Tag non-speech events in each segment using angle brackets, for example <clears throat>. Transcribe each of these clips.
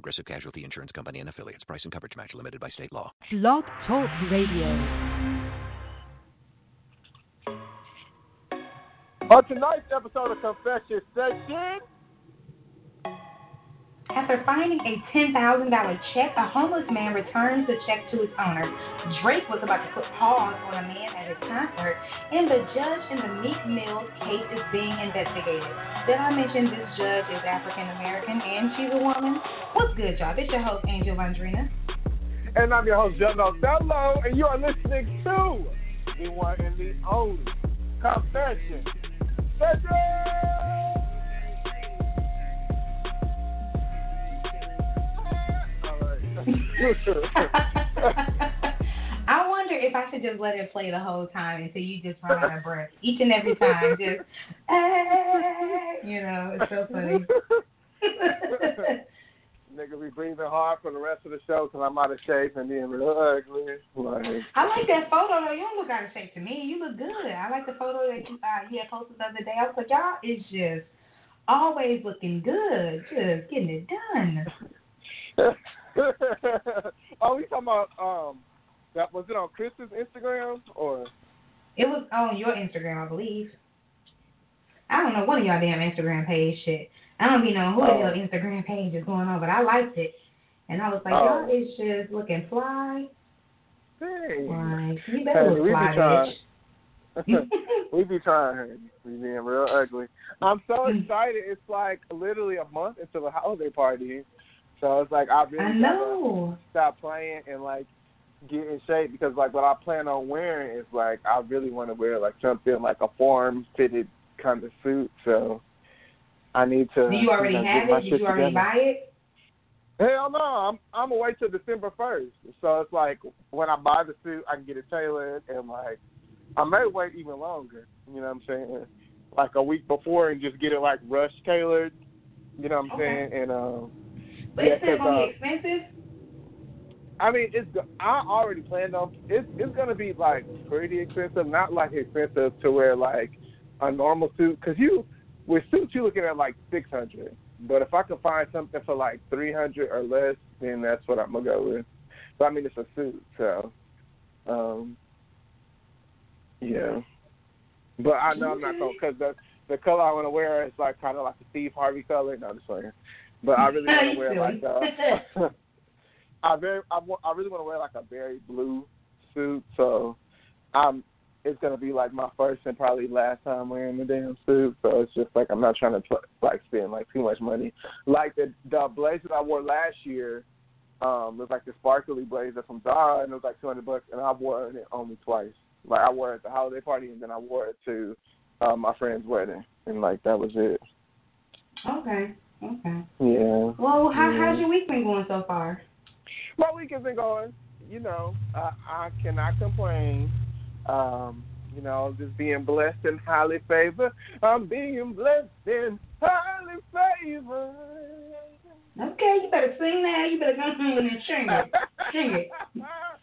Progressive Casualty Insurance Company and affiliates. Price and coverage match limited by state law. Blog Talk Radio. On tonight's episode of Confession Session, After finding a $10,000 check, a homeless man returns the check to its owner. Drake was about to put pause on a man at a concert, and the judge in the Meek Mill case is being investigated. Did I mention this judge is African American and she's a woman? What's good, y'all? This your host, Angel Vandrina. and I'm your host, John Othello, and you are listening to the one and the only Confession Session. I wonder if I should just let it play the whole time until you just run out of breath. Each and every time, just, eh, you know, it's so funny. <laughs> Nigga be breathing hard for the rest of the show because I'm out of shape and being real ugly. Like, I like that photo though. You don't look out of shape to me. You look good. I like the photo that you uh, you had posted the other day. I was like, y'all is just always looking good, just getting it done. <laughs> <laughs> oh, we talking about um, that was it on Chris's Instagram or? It was on your Instagram, I believe. I don't know one of y'all damn Instagram page shit. I don't be knowing who Oh. your Instagram page is going on, but I liked it. And I was like, Oh. y'all is just looking fly. Hey. Like, you Hey, better we look be fly, trying. <laughs> <laughs> we be trying. We being real ugly. I'm so excited. It's like literally a month until the holiday party. So it's like I really I gotta know. stop playing and like get in shape because like what I plan on wearing is like I really want to wear like something like a form fitted kind of suit. So I need to. Do you already know, have it? Did you already together. buy it? Hell no, I'm I'm gonna wait till December first. So it's like when I buy the suit, I can get it tailored, and like I may wait even longer. You know what I'm saying? Like a week before, and just get it like rush tailored. You know what I'm Okay. saying? And um, But Yeah, it's still gonna be expensive. I mean, it's I already planned on it's it's gonna be like pretty expensive, not like expensive to wear like a normal suit. Cause you with suits you're looking at like six hundred. But if I can find something for like three hundred or less, then that's what I'm gonna go with. But I mean, it's a suit, so um, yeah. But I know I'm not gonna because the the color I want to wear is like kind of like a Steve Harvey color. No, I'm just playing. But I <laughs> really want to wear like a. <laughs> I very I, really want to wear like a very blue suit, so um it's gonna be like my first and probably last time wearing the damn suit. So it's just like I'm not trying to like spend like too much money. Like the the blazer I wore last year, um, was like the sparkly blazer from Zara, and it was like 200 bucks, and I wore it only twice. Like I wore it at the holiday party, and then I wore it to uh, my friend's wedding, and like that was it. Okay. Okay. Yeah. Well, how, Yeah. how's your week been going so far? My week has been going. You know, I, I cannot complain. Um, you know, just being blessed and highly favored. I'm being blessed and highly favored. Okay, you better sing that. You better come in and sing it. Sing it.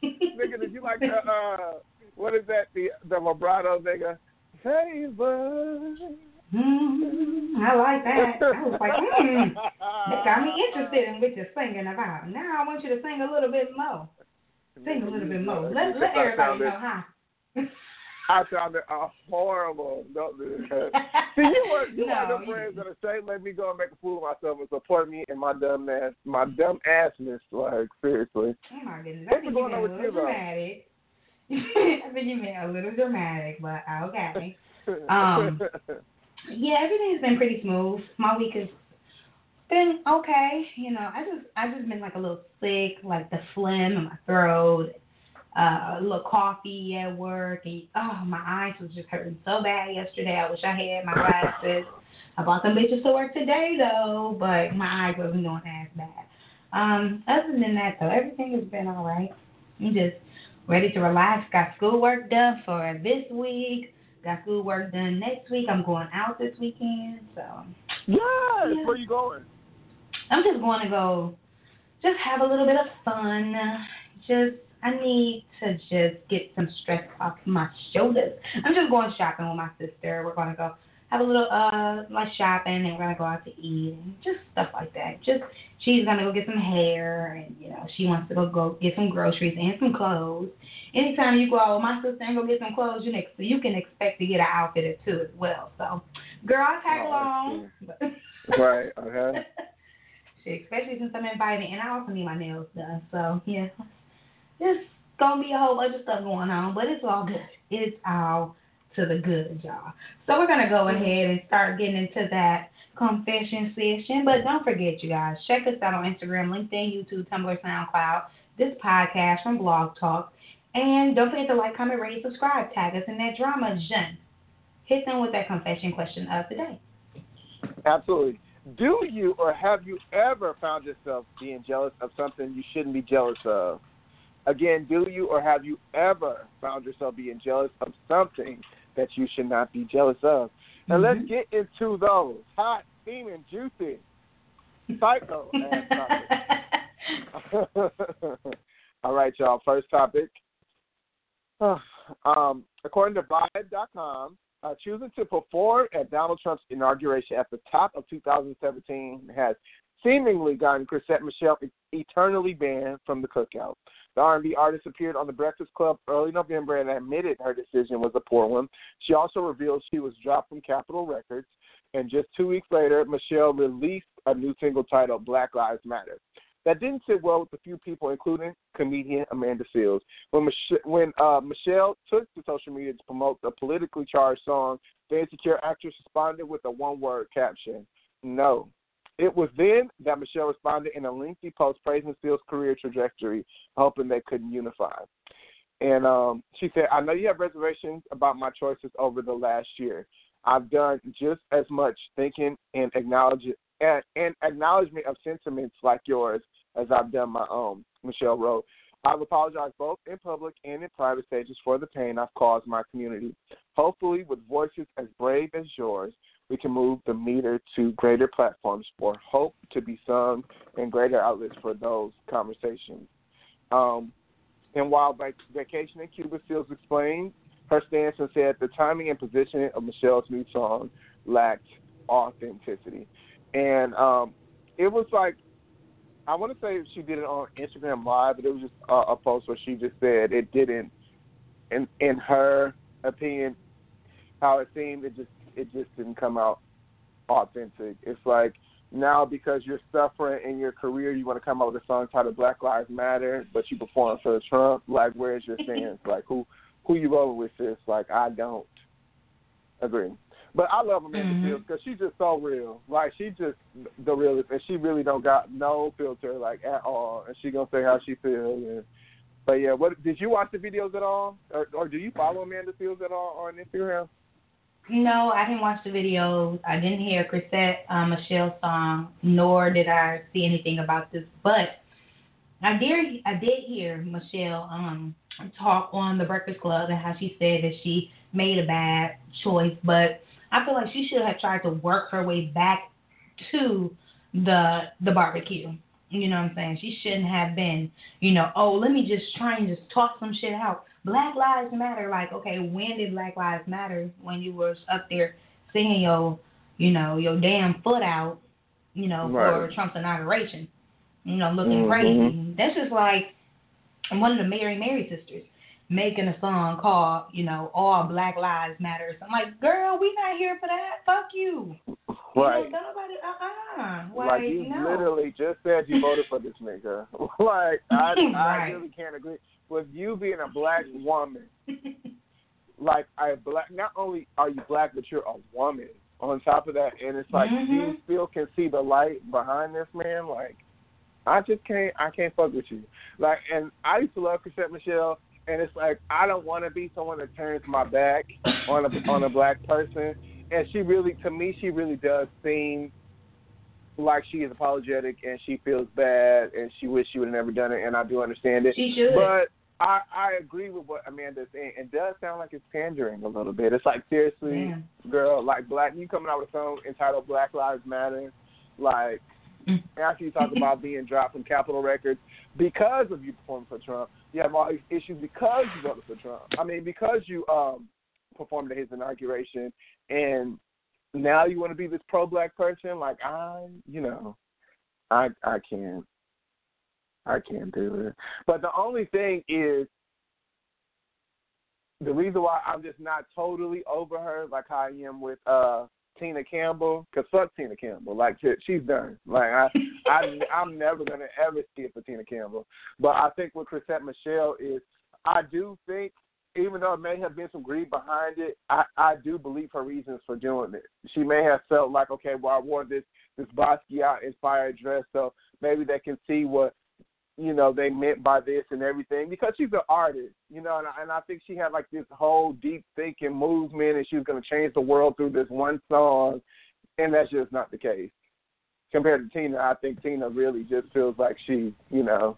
<laughs> nigga, did you like the uh what is that? The the vibrato nigga? Favor. Mm, I like that. I was like, hmm, that got me interested in what you're singing about. Now I want you to sing a little bit more. Sing a little bit more. Let let everybody know how. <laughs> I sounded uh, horrible. Don't do that. <laughs> See, you were you No, the friends that are straight let me go and make a fool of myself and support me and my dumb ass, my dumb assness. Like seriously. Oh my goodness, What's going on with you, dramatic. <laughs> I think you been a little dramatic, but okay. Um, Yeah, everything's been pretty smooth. My week has been okay. You know, I just I just been like a little sick, like the phlegm in my throat, uh, a little coffee at work, and oh my eyes was just hurting so bad yesterday. I wish I had my glasses. I bought them bitches to work today though, but my eyes wasn't doing as bad. Um, other than that though, everything has been all right. I'm just ready to relax. Got schoolwork done for this week. Got good work done next week. I'm going out this weekend, so. Yes. Yeah. Where you going? I'm just going to go, just have a little bit of fun. Just I need to just get some stress off my shoulders. I'm just going shopping with my sister. We're going to go have a little uh like shopping and we're gonna go out to eat and just stuff like that. Just she's gonna go get some hair and you know she wants to go go get some groceries and some clothes. Anytime you go out with my sister and go get some clothes, you next you can expect to get an outfit or two as well. So, girl, I tag Oh, along. <laughs> Right. Okay. <laughs> Shit, especially since I'm invited and I also need my nails done. So yeah, just gonna be a whole bunch of stuff going on, but it's all good. It's all to the good, y'all. So we're gonna go ahead and start getting into that confession session. But don't forget, you guys, check us out on Instagram, LinkedIn, YouTube, Tumblr, SoundCloud, this podcast from Blog Talk. And don't forget to like, comment, rate, subscribe, tag us in that drama, Jen. Hit them with that confession question of the day. Absolutely. Do you or have you ever found yourself being jealous of something you shouldn't be jealous of? Again, do you or have you ever found yourself being jealous of something that you should not be jealous of? Now let's Mhm. get into those hot, steaming, juicy, psycho. <laughs> <laughs> All right, y'all. First topic. <sighs> um, according to Vibe.com, uh, choosing to perform at Donald Trump's inauguration at the top of 2017 has seemingly gotten Chrisette Michele eternally banned from the cookout. The R&B artist appeared on The Breakfast Club early November and admitted her decision was a poor one. She also revealed she was dropped from Capitol Records, and just two weeks later, Michele released a new single titled Black Lives Matter. That didn't sit well with a few people, including comedian Amanda Seales. When, Mich- when uh, Michele took to social media to promote the politically charged song, the insecure actress responded with a one-word caption, no. It was then that Michele responded in a lengthy post praising Seales' career trajectory, hoping they couldn't unify. And um, she said, I know you have reservations about my choices over the last year. I've done just as much thinking and acknowledge and, and acknowledgement of sentiments like yours as I've done my own. Michele wrote, I've apologized both in public and in private stages for the pain I've caused my community. Hopefully, with voices as brave as yours, we can move the meter to greater platforms for hope to be sung and greater outlets for those conversations. Um, and while vacation in Cuba Seales explained her stance and said the timing and positioning of Michele's new song lacked authenticity. And um, it was like, I want to say she did it on Instagram Live, but it was just a, a post where she just said it didn't, in in her opinion, how it seemed, it just it just didn't come out authentic. It's like now because you're suffering in your career, you want to come out with a song titled Black Lives Matter, but you perform for Trump. Like, where's your stance? like, who who you rolling with this? Like, I don't agree. But I love Amanda Mhm. Seales because she's just so real. Like, she just the realest, and she really don't got no filter like at all, and she gonna say how she feels. And but yeah, what did you watch the videos at all, or, or do you follow Amanda Seales at all on Instagram? No, I didn't watch the videos. I didn't hear Chrisette um, Michele's song, nor did I see anything about this. But I did, I did hear Michelle um, talk on the Breakfast Club and how she said that she made a bad choice. But I feel like she should have tried to work her way back to the the barbecue. You know what I'm saying? She shouldn't have been, you know, oh, let me just try and just talk some shit out. Black Lives Matter. Like, okay, when did Black Lives Matter? When you was up there singing your, you know, your damn foot out, you know, Right. for Trump's inauguration. You know, looking Mhm. crazy. That's just like one of the Mary Mary sisters making a song called, you know, All Black Lives Matter. So I'm like, girl, we not here for that. Fuck you. Right. You nobody, uh-uh. Like, Like, you no. literally just said you voted for this nigga. <laughs> like I, <laughs> I really can't agree with you being a black woman. <laughs> Like I black, not only are you black, but you're a woman. On top of that, and it's like you Mhm. still can see the light behind this man. Like I just can't, I can't fuck with you. Like, and I used to love Chrisette Michele, and it's like I don't want to be someone that turns my back on a on a black person. And she really, to me, she really does seem like she is apologetic and she feels bad and she wish she would have never done it. And I do understand it. She should. But I I agree with what Amanda's saying. It does sound like it's pandering a little bit. It's like seriously, Yeah. girl, like black you coming out with a song entitled Black Lives Matter, like Mm. after you talk about being dropped from Capitol Records because of you performing for Trump, you have all these issues because you voted for Trump. I mean, because you um performed at his inauguration and now you want to be this pro black person, like I you know, I I can't. I can't do it. But the only thing is the reason why I'm just not totally over her like how I am with uh Tina Campbell, cause fuck Tina Campbell, like she's done. Like I, <laughs> I, I'm never gonna ever see it for Tina Campbell. But I think with Chrisette Michele is, I do think, even though it may have been some greed behind it, I, I do believe her reasons for doing it. She may have felt like, okay, well I wore this this Basquiat inspired dress, so maybe they can see what you know they meant by this and everything because she's an artist, you know, and I, and I think she had like this whole deep thinking movement, and she was going to change the world through this one song, and that's just not the case. Compared to Tina, I think Tina really just feels like she, you know,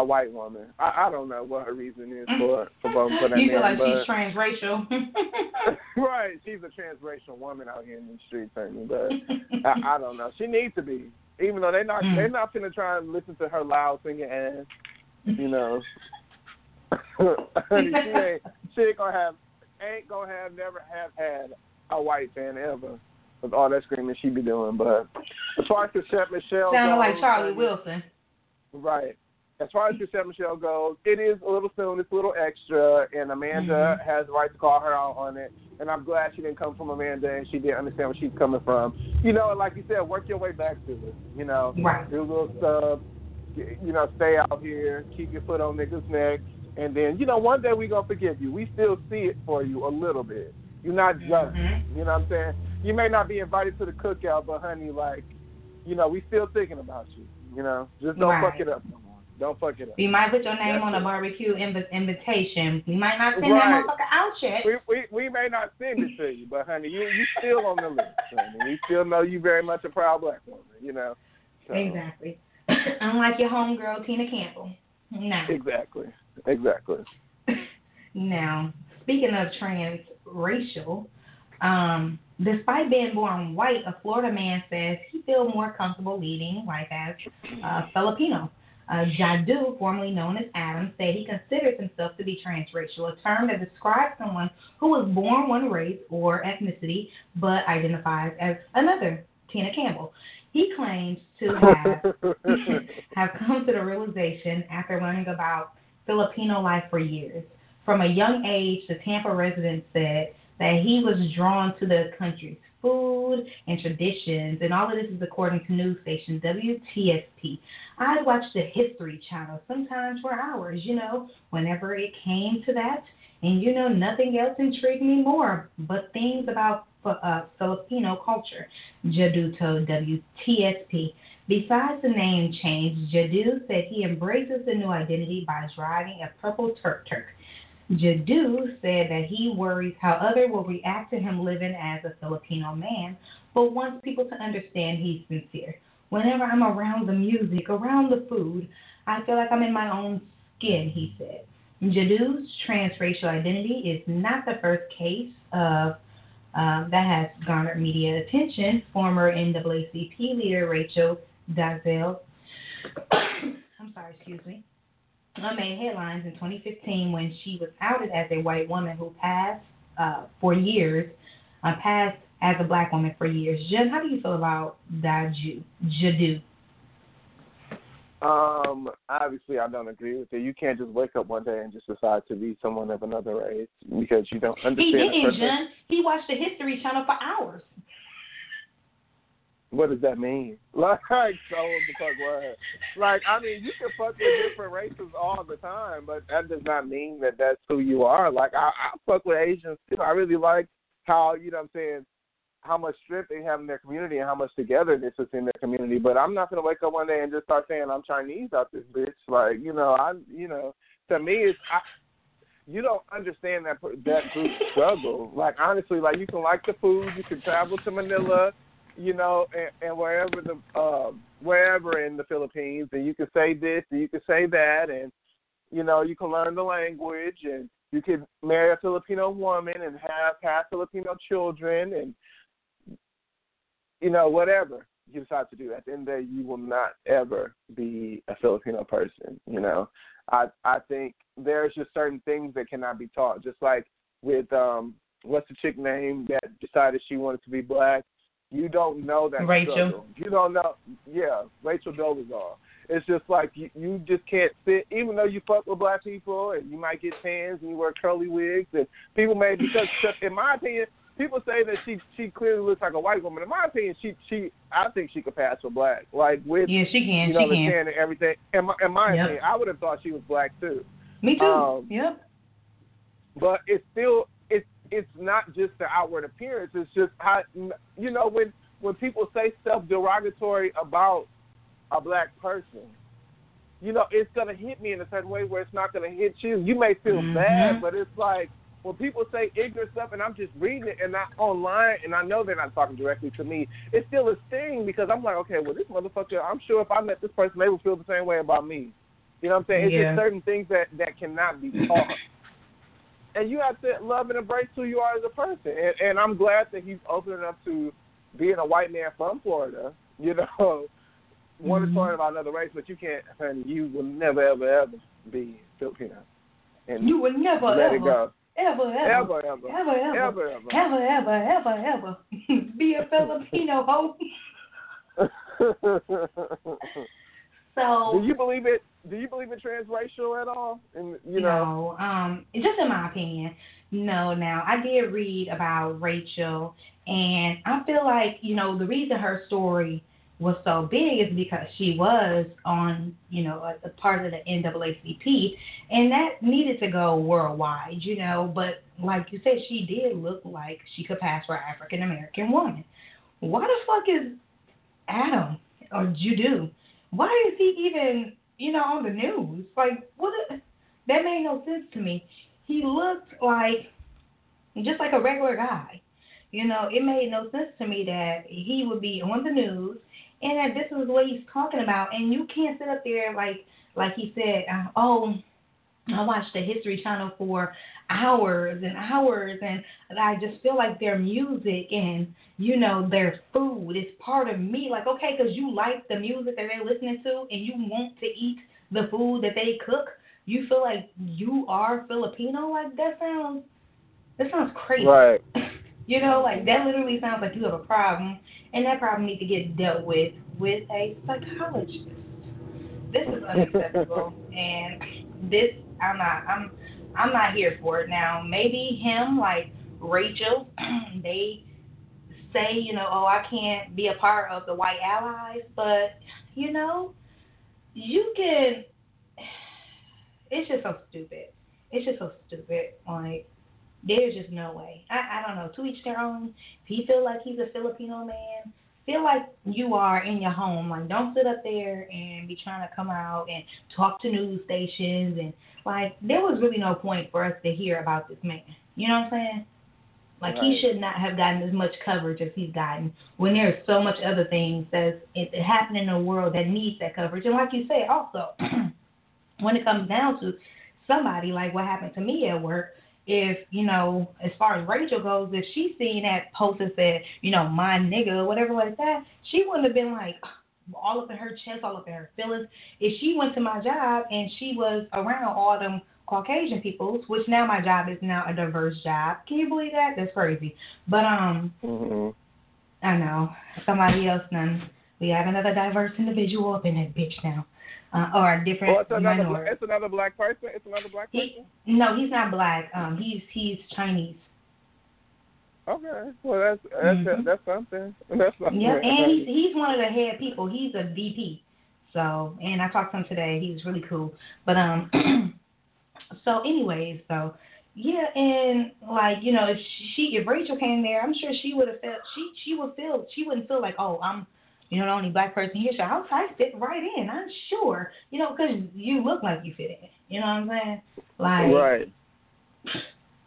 a white woman. I, I don't know what her reason is for for voting for that you feel man, like but she's transracial. <laughs> <laughs> right, she's a transracial woman out here in the streets, certainly, but. I, I don't know. She needs to be, even though they're not Mm. they're not gonna try and listen to her loud singing ass. You know, <laughs> Honey, she ain't she ain't gonna have ain't gonna have never have had a white fan ever with all that screaming she be doing. But as far as Michele Sounding like Charlie Wilson. Right. As far as Chrisette Michele goes, it is a little soon. It's a little extra, and Amanda Mhm. has the right to call her out on it. And I'm glad she didn't come from Amanda, and she didn't understand where she's coming from. You know, like you said, work your way back to it. You know, Right. do a little sub. You know, stay out here, keep your foot on niggas' neck, and then you know, one day we gonna forgive you. We still see it for you a little bit. You're not just. Mhm. You know what I'm saying? You may not be invited to the cookout, but honey, like, you know, we still thinking about you. You know, just don't Right. fuck it up no more. Don't fuck it up. We might put your name That's on a barbecue inv- invitation. We might not send Right. that motherfucker out yet. We, we we may not send it to you, but honey, you you still on the list, honey. We still know you very much a proud black woman. You know. So, Exactly. <coughs> Unlike your homegirl Tina Campbell. Now, Exactly. Exactly. <coughs> now speaking of transracial, um, despite being born white, a Florida man says he feels more comfortable leading life as uh, Filipino. Uh, Jadu, formerly known as Adam, said he considers himself to be transracial, a term that describes someone who was born one race or ethnicity but identifies as another. Tina Campbell. He claims to have <laughs> have come to the realization after learning about Filipino life for years. From a young age, the Tampa resident said that he was drawn to the country's food and traditions, and all of this is according to news station WTSP. I watched the History Channel sometimes for hours, you know, whenever it came to that, and you know, nothing else intrigued me more but things about uh, Filipino culture. Jadu told WTSP. Besides the name change, Jadu said he embraces the new identity by driving a purple Tuk Tuk. Jadu said that he worries how others will react to him living as a Filipino man, but wants people to understand he's sincere. Whenever I'm around the music, around the food, I feel like I'm in my own skin, he said. Jadu's transracial identity is not the first case of um, that has garnered media attention. Former NAACP leader Rachel Dolezal, <coughs> I'm sorry, excuse me, uh, made headlines in 2015 when she was outed as a white woman who passed uh, for years, uh, passed as a black woman for years. Jen, how do you feel about Daju, Jadu? Um, obviously, I don't agree with it. You can't just wake up one day and just decide to be someone of another race because you don't understand. the didn't. Jen. He watched the History Channel for hours. What does that mean? <laughs> Like, so the fuck what? Like, I mean, you can fuck with different races all the time, but that does not mean that that's who you are. Like, I, I fuck with Asians too. I really like how you know what I'm saying how much strength they have in their community and how much togetherness is in their community. But I'm not gonna wake up one day and just start saying I'm Chinese out this bitch. Like, you know, I, you know, to me, it's I. You don't understand that that group struggle. Like honestly, like you can like the food, you can travel to Manila, you know, and, and wherever the um, wherever in the Philippines, and you can say this and you can say that, and you know, you can learn the language and you can marry a Filipino woman and have half Filipino children and you know, whatever you decide to do. At the end of the day, you will not ever be a Filipino person. You know, I I think there's just certain things that cannot be taught. Just like with um, what's the chick name that decided she wanted to be black? You don't know that Rachel. struggle. You don't know. Yeah, Rachel Dolezal. It's just like you, you just can't sit, even though you fuck with black people and you might get tans and you wear curly wigs and people may because in my opinion, people say that she she clearly looks like a white woman. In my opinion, she she I think she could pass for black. Like with Yeah, she can. you know she the can. tan and everything. In my, in my Yep. opinion, I would have thought she was black too. Me too. um, yep. But it's still it's not just the outward appearance. It's just how you know when when people say stuff derogatory about a black person. You know, it's gonna hit me in a certain way where it's not gonna hit you. You may feel Mhm. bad, but it's like when people say ignorant stuff and I'm just reading it and not online and I know they're not talking directly to me, it's still a sting because I'm like, okay, well this motherfucker I'm sure if I met this person they would feel the same way about me. You know what I'm saying? It's Yeah. just certain things that, that cannot be <laughs> taught. And you have to love and embrace who you are as a person. And, and I'm glad that he's open enough to being a white man from Florida, you know, want to Mhm. talk about another race, but you can't, honey, you will never, ever, ever be Filipino. And You will never let ever, it go. ever, ever, Ever, ever, ever, ever, ever, ever. ever, ever, ever, ever <laughs> be a Filipino hoe. <laughs> So Do you believe it? Do you believe in transracial at all? And you know, No, um, just in my opinion, no. Now I did read about Rachel, and I feel like you know the reason her story was so big is because she was on you know a, a part of the NAACP, and that needed to go worldwide, you know. But like you said, she did look like she could pass for an African American woman. Why the fuck is Adam or Judu? Why is he even you know, on the news. Like, what? A, that made no sense to me. He looked like just like a regular guy. You know, it made no sense to me that he would be on the news and that this is what he's talking about. And you can't sit up there like, like he said, uh, oh, I watched the History Channel for hours and hours, and I just feel like their music and you know their food is part of me. Like, okay, because you like the music that they're listening to, and you want to eat the food that they cook, you feel like you are Filipino. Like that sounds, that sounds crazy. right? <laughs> You know, like that literally sounds like you have a problem, and that problem needs to get dealt with with a psychologist. This is unacceptable, <laughs> and this I'm not I'm I'm not here for it. Now maybe him like Rachel, <clears throat> they say you know oh I can't be a part of the white allies, but you know you can. <sighs> It's just so stupid. It's just so stupid. Like there's just no way. I, I don't know. To each their own. If he feel like he's a Filipino man, feel like you are in your home. Like don't sit up there and be trying to come out and talk to news stations and like there was really no point for us to hear about this man. You know what I'm saying? Like he should not have gotten as much coverage as he's gotten when there's so much other things that's happening in the world that needs that coverage. And like you said, also <clears throat> when it comes down to somebody like what happened to me at work, if you know, as far as Rachel goes, if she seen that post and said, you know, my nigga or whatever like that, she wouldn't have been like <sighs> all up in her chest, all up in her feelings. If she went to my job and she was around all them Caucasian peoples, which now my job is now a diverse job. Can you believe that? That's crazy. But um, hmm I know somebody else done. We have another diverse individual up in that bitch now, uh, or a different Well, it's another. minority. It's another black person. It's another black He, person. no, he's not black. Um, he's he's Chinese. Okay. Well, that's that's Mhm. that's something. That's something. Yeah, and he's he's one of the head people. He's a VP. So, and I talked to him today. He was really cool. But um, <clears throat> so anyways, so yeah, and like you know, if she if Rachel came there, I'm sure she would have felt she she would feel she wouldn't feel like oh I'm you know the only black person here. So I I fit right in. I'm sure you know because you look like you fit in. You know what I'm saying? Like right.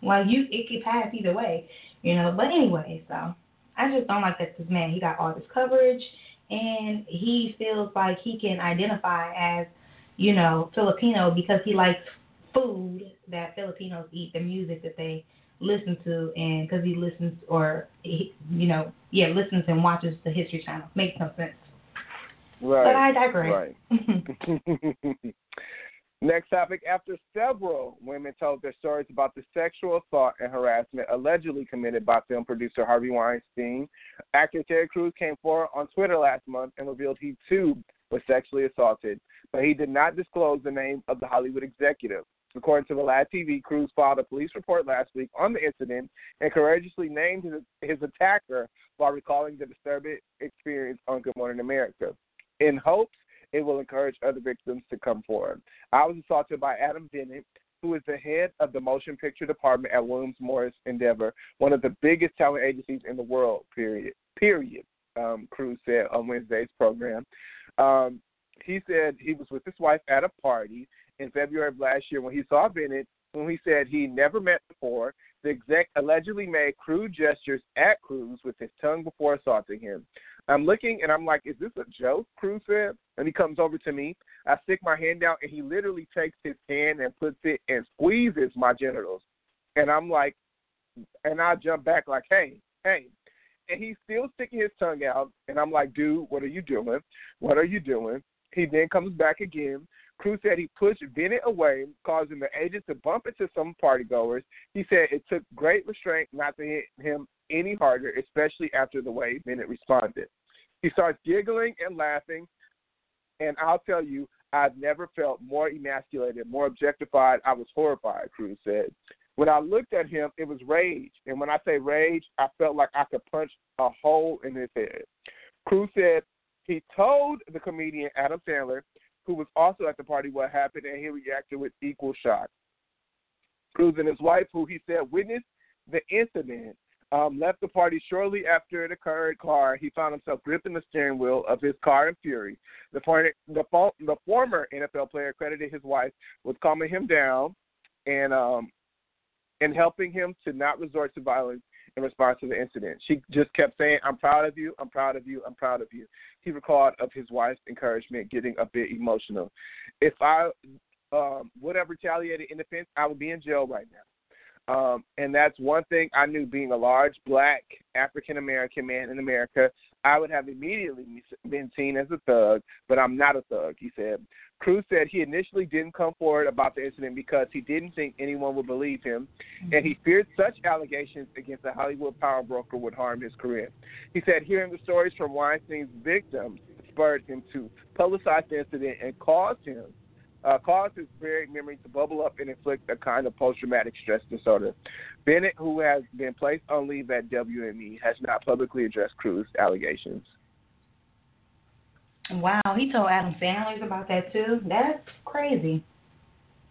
like you it could pass either way, you know. But anyway, so I just don't like that this man he got all this coverage and he feels like he can identify as, you know, Filipino because he likes food that Filipinos eat, the music that they listen to, and because he listens or he, you know, yeah, listens and watches the History Channel. Makes no sense. Right. But I digress. Right. <laughs> <laughs> Next topic. After several women told their stories about the sexual assault and harassment allegedly committed by film producer Harvey Weinstein, actor Terry Crews came forward on Twitter last month and revealed he too was sexually assaulted, but he did not disclose the name of the Hollywood executive. According to the Live TV, Crews filed a police report last week on the incident and courageously named his, his attacker while recalling the disturbing experience on Good Morning America. In hopes it will encourage other victims to come forward. I was assaulted by Adam Bennett, who is the head of the motion picture department at Williams Morris Endeavor, one of the biggest talent agencies in the world. Period. Period. Um, Crews said on Wednesday's program. Um, he said he was with his wife at a party in February of last year when he saw Bennett, whom he said he never met before. The exec allegedly made crude gestures at Crews with his tongue before assaulting him. I'm looking and I'm like, is this a joke? Crews said. And he comes over to me. I stick my hand out and he literally takes his hand and puts it and squeezes my genitals. And I'm like, and I jump back like, hey, hey. And he's still sticking his tongue out. And I'm like, dude, what are you doing? What are you doing? He then comes back again. Crews said he pushed Bennett away, causing the agent to bump into some partygoers. He said it took great restraint not to hit him any harder, especially after the way Bennett responded. He starts giggling and laughing, and I'll tell you, I've never felt more emasculated, more objectified. I was horrified, Crews said. When I looked at him, it was rage. And when I say rage, I felt like I could punch a hole in his head. Crews said he told the comedian Adam Sandler, who was also at the party, what happened, and he reacted with equal shock. Crews and his wife, who he said witnessed the incident, um, left the party shortly after it occurred. Car, he found himself gripping the steering wheel of his car in fury. The, the, the former NFL player credited his wife with calming him down and um, and helping him to not resort to violence in response to the incident. She just kept saying, "I'm proud of you. I'm proud of you. I'm proud of you." He recalled of his wife's encouragement, getting a bit emotional. If I um, would have retaliated in defense, I would be in jail right now. Um, and that's one thing I knew being a large black African American man in America, I would have immediately been seen as a thug, but I'm not a thug, he said. Crews said he initially didn't come forward about the incident because he didn't think anyone would believe him, mm-hmm. and he feared such allegations against a Hollywood power broker would harm his career. He said hearing the stories from Weinstein's victims spurred him to publicize the incident and caused him uh, caused his buried memory to bubble up and inflict a kind of post-traumatic stress disorder. Bennett, who has been placed on leave at WME, has not publicly addressed Crews' allegations. Wow, he told Adam Sandler about that too. That's crazy.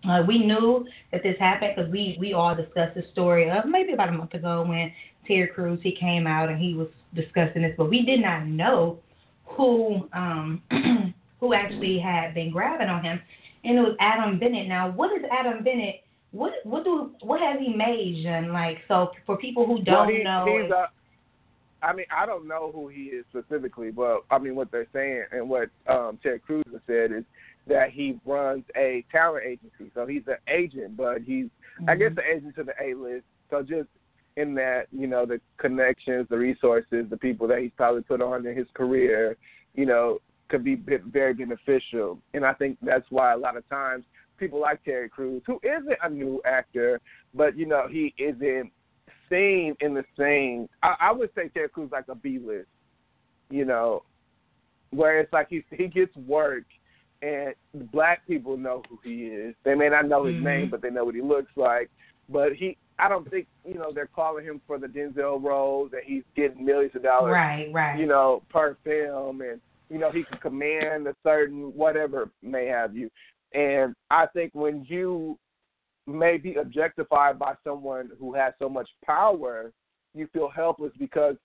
Uh, we knew that this happened because we we all discussed the story of maybe about a month ago when Terry Crews he came out and he was discussing this, but we did not know who um <clears throat> who actually had been grabbing on him and it was Adam Bennett. Now, what is Adam Bennett? What what do what has he made? And like, so for people who don't well, he, know, he's a, I mean, I don't know who he is specifically, but I mean, what they're saying and what um, Ted Cruz has said is that he runs a talent agency. So he's an agent, but he's, mm-hmm. I guess, mm-hmm. the agent to the A list. So just in that, you know, the connections, the resources, the people that he's probably put on in his career, you know, could be very beneficial. And I think that's why a lot of times people like Terry Crews, who isn't a new actor, but you know he isn't seen in the same. I, I would say Terry Crews like a B list, you know, where it's like he he gets work, and black people know who he is. They may not know his mm-hmm. name, but they know what he looks like. But he, I don't think you know they're calling him for the Denzel role that he's getting millions of dollars, right, right, you know, per film and you know, he can command a certain whatever may have you. And I think when you may be objectified by someone who has so much power, you feel helpless because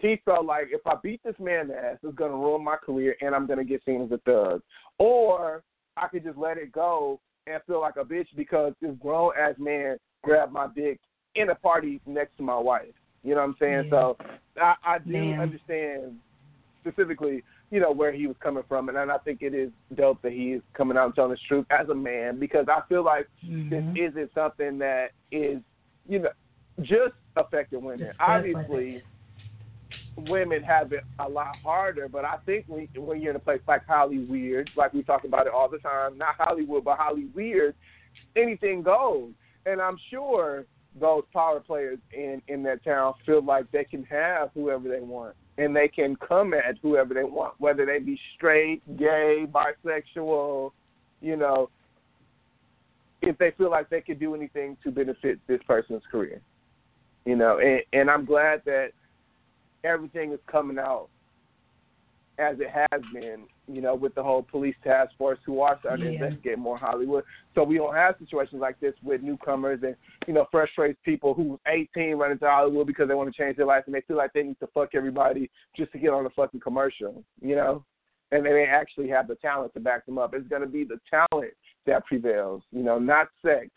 he felt like if I beat this man's ass, it's going to ruin my career and I'm going to get seen as a thug. Or I could just let it go and feel like a bitch because this grown ass man grabbed my dick in a party next to my wife. You know what I'm saying? Yeah. So I, I do Man. understand specifically you know where he was coming from, and, and I think it is dope that he is coming out and telling his truth as a man because I feel like Mhm. this isn't something that is you know just affecting women. Just Obviously, women have it a lot harder, but I think when when you're in a place like Hollywood, like we talk about it all the time, not Hollywood but Hollywood, anything goes. And I'm sure those power players in in that town feel like they can have whoever they want and they can come at whoever they want, whether they be straight, gay, bisexual, you know, if they feel like they could do anything to benefit this person's career. You know, and, and I'm glad that everything is coming out as it has been, you know, with the whole police task force who are starting to investigate more Hollywood. So we don't have situations like this with newcomers and, you know, frustrates people who's 18 running to Hollywood because they want to change their life and they feel like they need to fuck everybody just to get on a fucking commercial, you know? And they actually have the talent to back them up. It's going to be the talent that prevails, you know, not sex,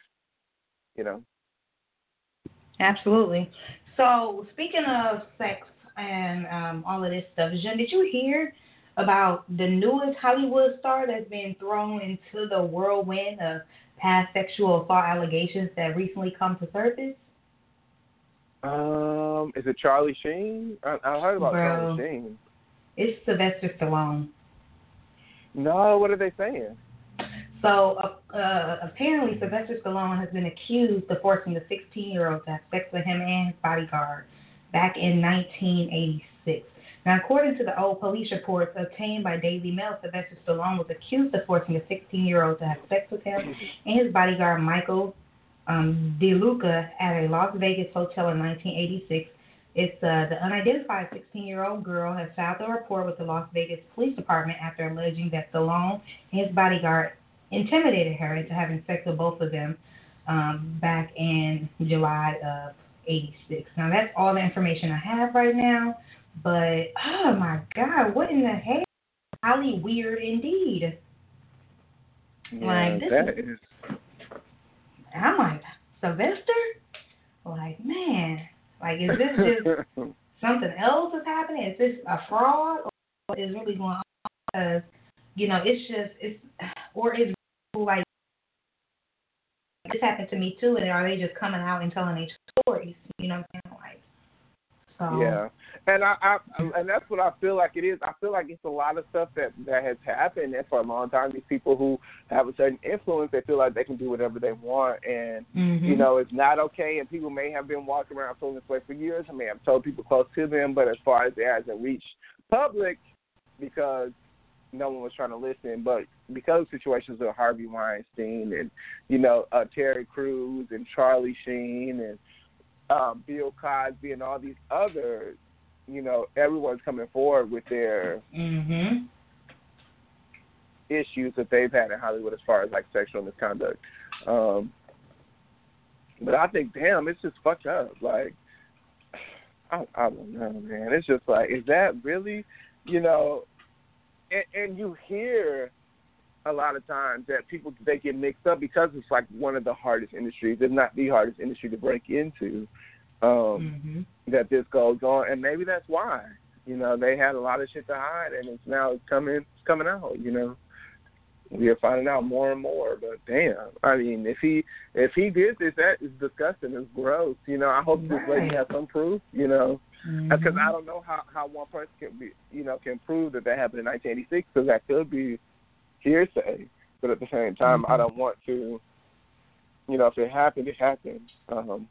you know. Absolutely. So speaking of sex and um, all of this stuff, Jen, did you hear about the newest Hollywood star that's been thrown into the whirlwind of past sexual assault allegations that recently come to surface? Um, is it Charlie Sheen? I, I heard about Bro. Charlie Sheen. It's Sylvester Stallone. No, what are they saying? So uh, uh, apparently, Sylvester Stallone has been accused of forcing the 16-year-old to have sex with him and his bodyguard back in 1986. Now, according to the old police reports obtained by Daily Mail, Sylvester Stallone was accused of forcing a 16-year-old to have sex with him and his bodyguard Michael um, DeLuca at a Las Vegas hotel in 1986. It's uh, the unidentified 16-year-old girl has filed a report with the Las Vegas Police Department after alleging that Stallone and his bodyguard intimidated her into having sex with both of them um, back in July of 86. Now, that's all the information I have right now. But, oh my God, what in the hell? Highly weird indeed. Like, this that is- is I'm like, Sylvester? Like, man, like, is this just <laughs> something else is happening? Is this a fraud? Or what is really going on? Because, you know, it's just, it's, or is like, this happened to me too, and are they just coming out and telling their stories? You know what I'm saying? Like, so. Yeah, and I, I and that's what I feel like it is. I feel like it's a lot of stuff that that has happened, and for a long time, these people who have a certain influence, they feel like they can do whatever they want, and Mhm. you know, it's not okay. And people may have been walking around feeling this way for years. I may have told people close to them, but as far as it hasn't reached public, because no one was trying to listen. But because of situations of Harvey Weinstein and you know uh, Terry Crews and Charlie Sheen and um, Bill Cosby and all these others, you know, everyone's coming forward with their Mhm. issues that they've had in Hollywood as far as like sexual misconduct. Um, but I think, damn, it's just fucked up. Like, <sighs> I, I don't know, man. It's just like, is that really, you know? And, and you hear a lot of times that people they get mixed up because it's like one of the hardest industries, if not the hardest industry to break into. Um, Mhm. that this goes on, and maybe that's why. You know, they had a lot of shit to hide, and it's now it's coming, it's coming out. You know, we are finding out more and more. But damn, I mean, if he if he did this, that is disgusting. It's gross. You know, I hope this lady has some proof. You know, because Mhm. I don't know how how one person can be, you know, can prove that that happened in 1986 because that could be hearsay. But at the same time, I Mhm. don't want to. You know, if it happened, it happened. Um,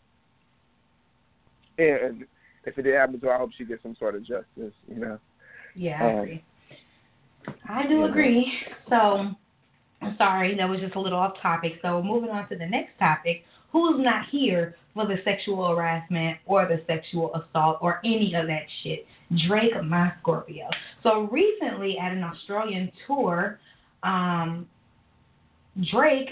and if it did happen to her, I hope she gets some sort of justice. You know. Yeah, I Um, agree. I do agree. So, I'm sorry, that was just a little off topic. So, moving on to the next topic who's not here for the sexual harassment or the sexual assault or any of that shit? Drake, my Scorpio. So, recently at an Australian tour, um, Drake,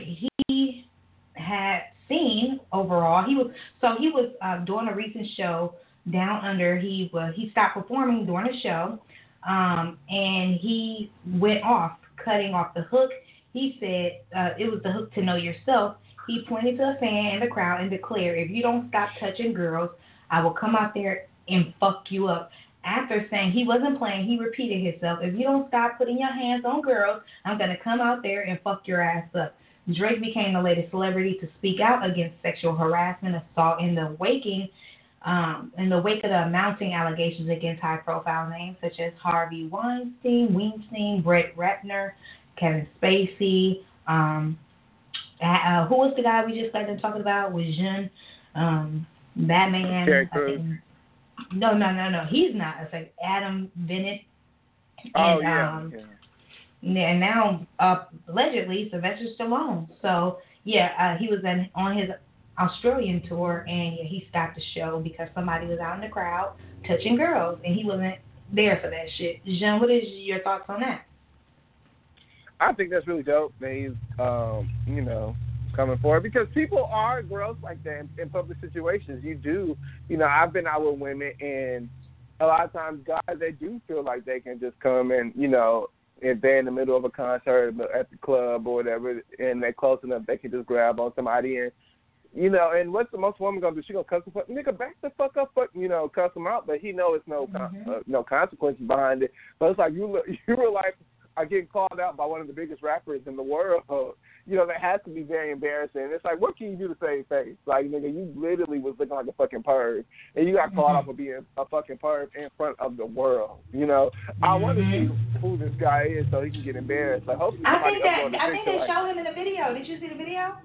he had seen overall, he was, so he was uh, doing a recent show down under. He was, he stopped performing during the show um, and he went off, cutting off the hook. He said uh, it was the hook to know yourself. He pointed to a fan in the crowd and declared, "If you don't stop touching girls, I will come out there and fuck you up." after saying he wasn't playing, he repeated himself. If you don't stop putting your hands on girls, I'm gonna come out there and fuck your ass up. Drake became the latest celebrity to speak out against sexual harassment assault in the waking um, in the wake of the mounting allegations against high-profile names such as Harvey Weinstein, Weinstein, Brett Ratner, Kevin Spacey. Um, uh, who was the guy we just got done talking about? Was Jun, um, Batman? Terry Crews. No, no, no, no. He's not. It's like Adam Venit. And, Oh yeah. Um, yeah. and now uh, allegedly Sylvester Stallone. So yeah, uh, he was in, on his Australian tour, and yeah, he stopped the show because somebody was out in the crowd touching girls, and he wasn't there for that shit. Jean, what is your thoughts on that? I think that's really dope that he's, um, you know, coming forward because people are gross like that in, in public situations. You do, you know, I've been out with women and a lot of times guys they do feel like they can just come and you know if they're in the middle of a concert at the club or whatever and they're close enough they can just grab on somebody and you know and what's the most woman gonna do she gonna cuss the fuck nigga back the fuck up fuck you know cuss him out but he know it's no con- Mhm. uh, no consequences behind it but it's like you look <laughs> you were like are getting called out by one of the biggest rappers in the world <laughs> you know, that has to be very embarrassing. It's like, what can you do to save face? Like, nigga, you literally was looking like a fucking perv, and you got called Mhm. out for being a fucking perv in front of the world. You know, I want to see who this guy is so he can get embarrassed. Like, hopefully, I think that I think they like, showed him in the video. Did you see the video?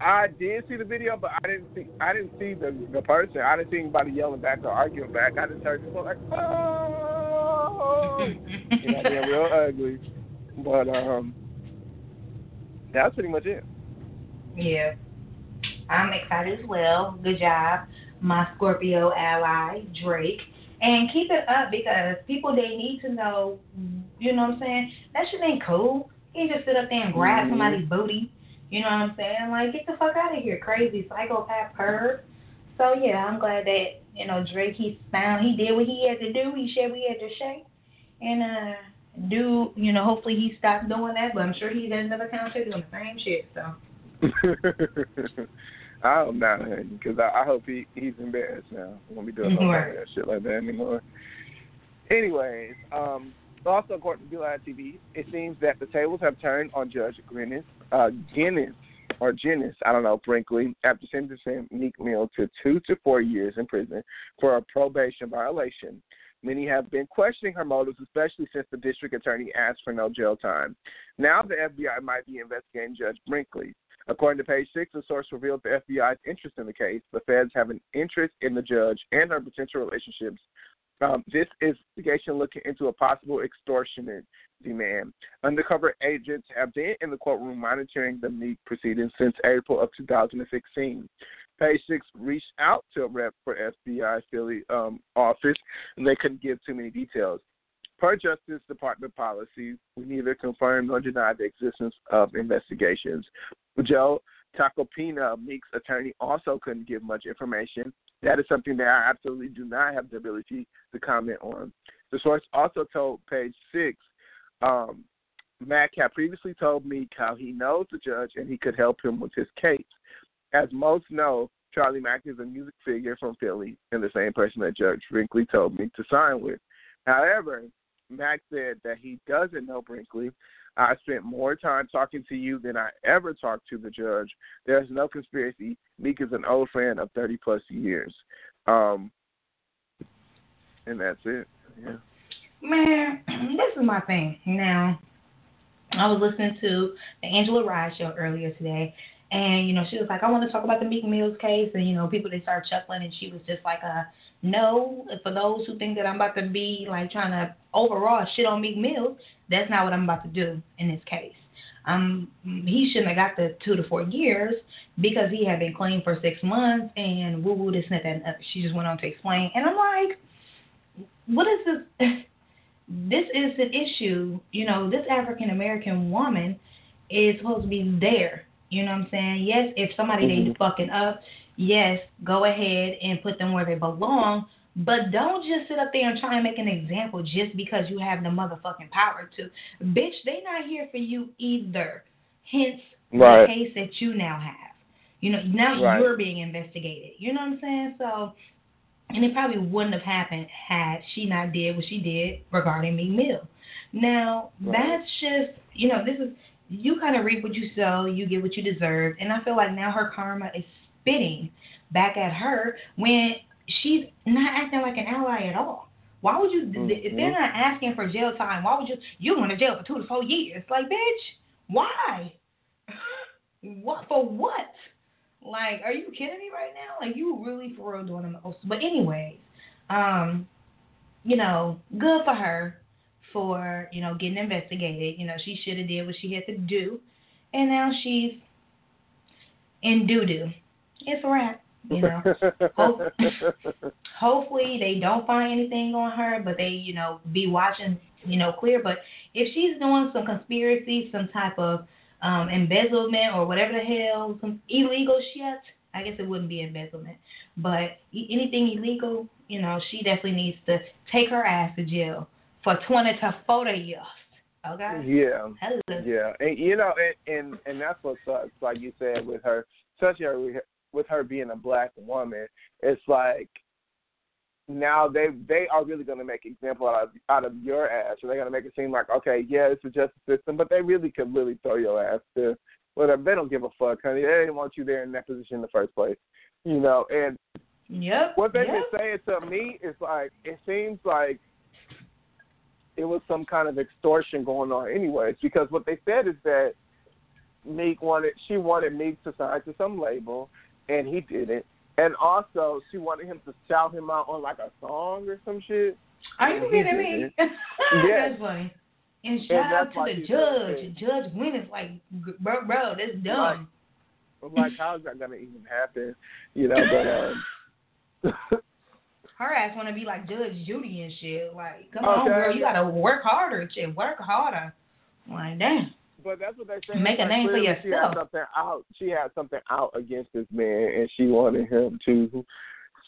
I did see the video, but I didn't see I didn't see the the person. I didn't see anybody yelling back or arguing back. I just heard people like, oh, <laughs> know, being real ugly. But um, that's pretty much it. Yeah. I'm excited as well. Good job, my Scorpio ally, Drake. And keep it up because people they need to know, you know what I'm saying? That shit ain't cool. You can't just sit up there and grab Mhm. somebody's booty. You know what I'm saying? Like, get the fuck out of here, crazy psychopath perv. So yeah, I'm glad that, you know, Drake he found he did what he had to do, he said what he had to say. And uh do you know, hopefully he stopped doing that, but I'm sure he's at another concert doing the same shit, so <laughs> I don't know, because I, I hope he he's embarrassed now. Won't be doing no Right. that shit like that anymore. Anyways, um, also according to Beeline TV, it seems that the tables have turned on Judge Guinness, uh, Guinness Guinness, I don't know, Brinkley, after sentencing Meek Mill to two to four years in prison for a probation violation. Many have been questioning her motives, especially since the district attorney asked for no jail time. Now the FBI might be investigating Judge Brinkley. According to page six, a source revealed the FBI's interest in the case. The feds have an interest in the judge and her potential relationships. Um, this investigation looking into a possible extortionate demand. Undercover agents have been in the courtroom monitoring the Meek proceedings since April of 2016. Page six reached out to a rep for FBI Philly um, office, and they couldn't give too many details. Per Justice Department policy, we neither confirm nor deny the existence of investigations. Joe Tacopina, Meek's attorney, also couldn't give much information. That is something that I absolutely do not have the ability to comment on. The source also told Page Six, um, had previously told Meek how he knows the judge and he could help him with his case. As most know, Charlie Mack is a music figure from Philly and the same person that Judge Brinkley told me to sign with. However, Mack said that he doesn't know Brinkley. I spent more time talking to you than I ever talked to the judge. There's no conspiracy. Meek is an old friend of 30 plus years. Um, and that's it. Yeah. Man, <clears throat> this is my thing. Now, I was listening to the Angela Rye show earlier today, and you know she was like, "I want to talk about the Meek Mills case," and you know people they start chuckling, and she was just like, "Uh, no." For those who think that I'm about to be like trying to overall shit on Meek Mills, that's not what I'm about to do in this case. Um, he shouldn't have got the two to four years because he had been clean for six months and woo woo this and that and. She just went on to explain, and I'm like, what is this? <laughs> this is an issue. You know, this African American woman is supposed to be there. You know what I'm saying? Yes, if somebody they mm-hmm. fucking up, yes, go ahead and put them where they belong. But don't just sit up there and try and make an example just because you have the motherfucking power to. Bitch, they not here for you either. Hence Right. the case that you now have. You know, now Right. you're being investigated. You know what I'm saying? So And it probably wouldn't have happened had she not did what she did regarding Meek Mill. Now, Right. that's just, you know, this is, you kind of reap what you sow, you get what you deserve. And I feel like now her karma is spitting back at her when she's not acting like an ally at all. Why would you, if they're Mhm. not asking for jail time, why would you, you're going to jail for two to four years? Like, bitch, why? <laughs> what, for what? Like, are you kidding me right now? Like, you really for real doing the most. But anyways, um, you know, good for her for you know getting investigated. You know, she should have did what she had to do, and now she's in doo doo. It's a wrap. You know, Hope- <laughs> hopefully they don't find anything on her, but they you know be watching you know clear. But if she's doing some conspiracy, some type of um, embezzlement or whatever the hell, some illegal shit. I guess it wouldn't be embezzlement, but anything illegal, you know, she definitely needs to take her ass to jail for 20 to 40 years. Okay? yeah. Hello. Yeah, and you know, and and, and that's what sucks. Like you said, with her, especially her, with her being a black woman, it's like now they they are really going to make example out of out of your ass. Or they're going to make it seem like okay, yeah, it's a justice system, but they really could really throw your ass to whatever. They don't give a fuck, honey. They didn't want you there in that position in the first place, you know. And Yep. what they've yep. been saying to me is like it seems like it was some kind of extortion going on anyways because what they said is that Meek wanted she wanted Meek to sign to some label and he didn't. And also she wanted him to shout him out on like a song or some shit. Are you kidding me? did <laughs> That's funny. And shout out to the judge. Judge Wynn is like, bro, bro, that's dumb. I'm like, how is that gonna even happen? You know, but um <laughs> Her ass want to be like Judge Judy and shit. Like, come on, girl, you gotta work harder, shit. Work harder. Like, damn. But that's what they're saying. Make a Like, name for clearly She had yourself. something out. She had something out against this man, and she wanted him to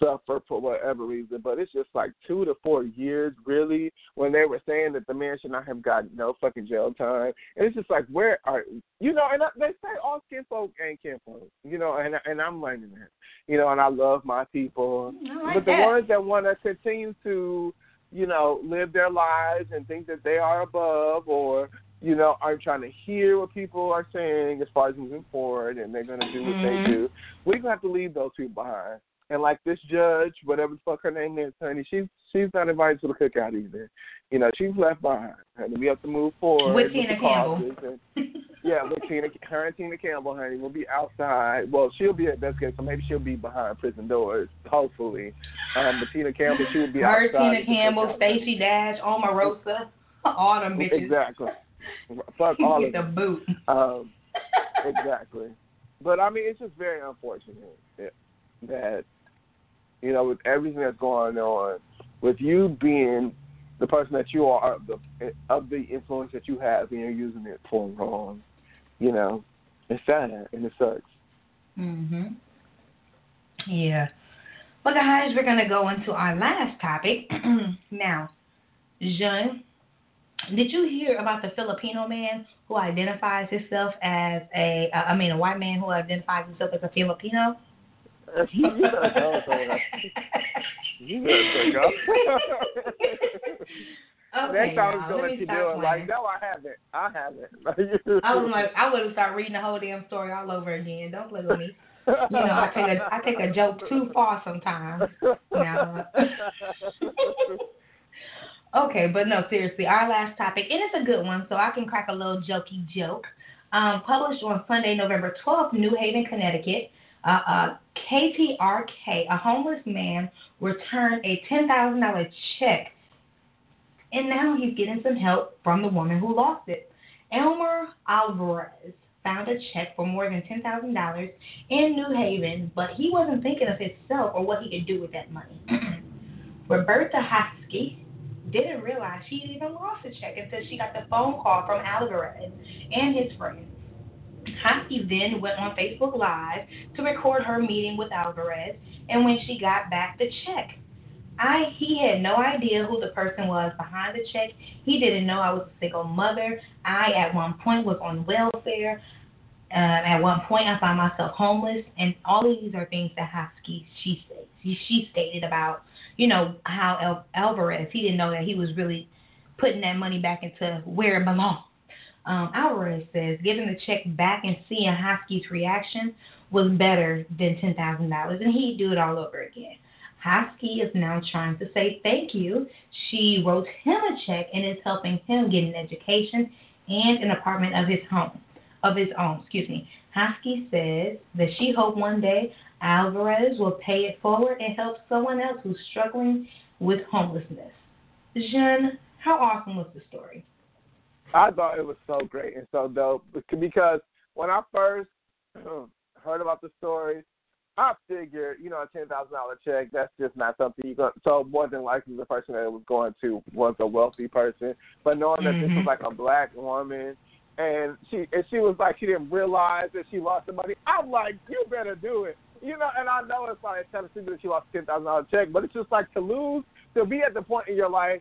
suffer for whatever reason. But it's just like two to four years, really, when they were saying that the man should not have gotten no fucking jail time. And it's just like, where are you know? And I, they say all kinfolk ain't kinfolk, you know, and and I'm learning that, you know. And I love my people, like but the that. ones that want to continue to, you know, live their lives and think that they are above or, you know, aren't trying to hear what people are saying as far as moving forward and they're going to do what Mhm. they do, we're going to have to leave those people behind. And like this judge, whatever the fuck her name is, honey, she's she's not invited to the cookout either. You know, she's left behind. And we have to move forward With Tina Campbell. and yeah, with Tina, her and Tina Campbell, honey, will be outside. Well, she'll be at best case, so maybe she'll be behind prison doors, hopefully. Um, but Tina Campbell, she will be Her, outside. Tina Campbell. Stacey Dash, Omarosa, <laughs> all them bitches. Exactly. Fuck all of the boot. Um, <laughs> exactly. But I mean, it's just very unfortunate that, that you know, with everything that's going on, with you being the person that you are, of the of the influence that you have, and you're using it for wrong. You know, it's sad and it sucks. Mhm. Yeah. Well, guys, we're gonna go into our last topic <clears throat> now. Jean, did you hear about the Filipino man who identifies himself as a, uh, I mean, a white man who identifies himself as a Filipino? you better go, You better go. Okay, Next time y'all, I'm gonna let you do it. Like, no, I haven't. I haven't. <laughs> I was like, I would have started reading the whole damn story all over again. Don't play with me. You know, I take a I take a joke too far sometimes. No. <laughs> <laughs> Okay, but no, seriously, our last topic, and it's a good one, so I can crack a little jokey joke. Um, published on Sunday, November 12th, New Haven, Connecticut. Uh, uh, KTRK, a homeless man, returned a $10,000 check, and now he's getting some help from the woman who lost it. Elmer Alvarez found a check for more than $10,000 in New Haven, but he wasn't thinking of himself or what he could do with that money. <clears throat> Roberta Hoskie didn't realize she even lost the check until she got the phone call from Alvarez and his friend. Hoskie then went on Facebook Live to record her meeting with Alvarez, and when she got back the check, I he had no idea who the person was behind the check. He didn't know I was a single mother. I at one point was on welfare. Um, at one point, I found myself homeless, and all of these are things that Hoskie she says. she stated about, you know, how El- Alvarez he didn't know that he was really putting that money back into where it belonged. Um, Alvarez says giving the check back and seeing Hoskie's reaction was better than ten thousand dollars, and he'd do it all over again. Hoskie is now trying to say thank you. She wrote him a check and is helping him get an education and an apartment of his home, of his own. Excuse me. Hoskie says that she hopes one day Alvarez will pay it forward and help someone else who's struggling with homelessness. Jean, how awesome was the story? I thought it was so great and so dope because when I first heard about the story, I figured, you know, a ten thousand dollar check, that's just not something you going so more than likely the person that it was going to was a wealthy person. But knowing that mm-hmm. this was mm-hmm. like a black woman and she and she was like she didn't realize that she lost the money. I'm like, you better do it. You know, and I know it's like kind of stupid that she lost a ten thousand dollar check, but it's just like to lose to be at the point in your life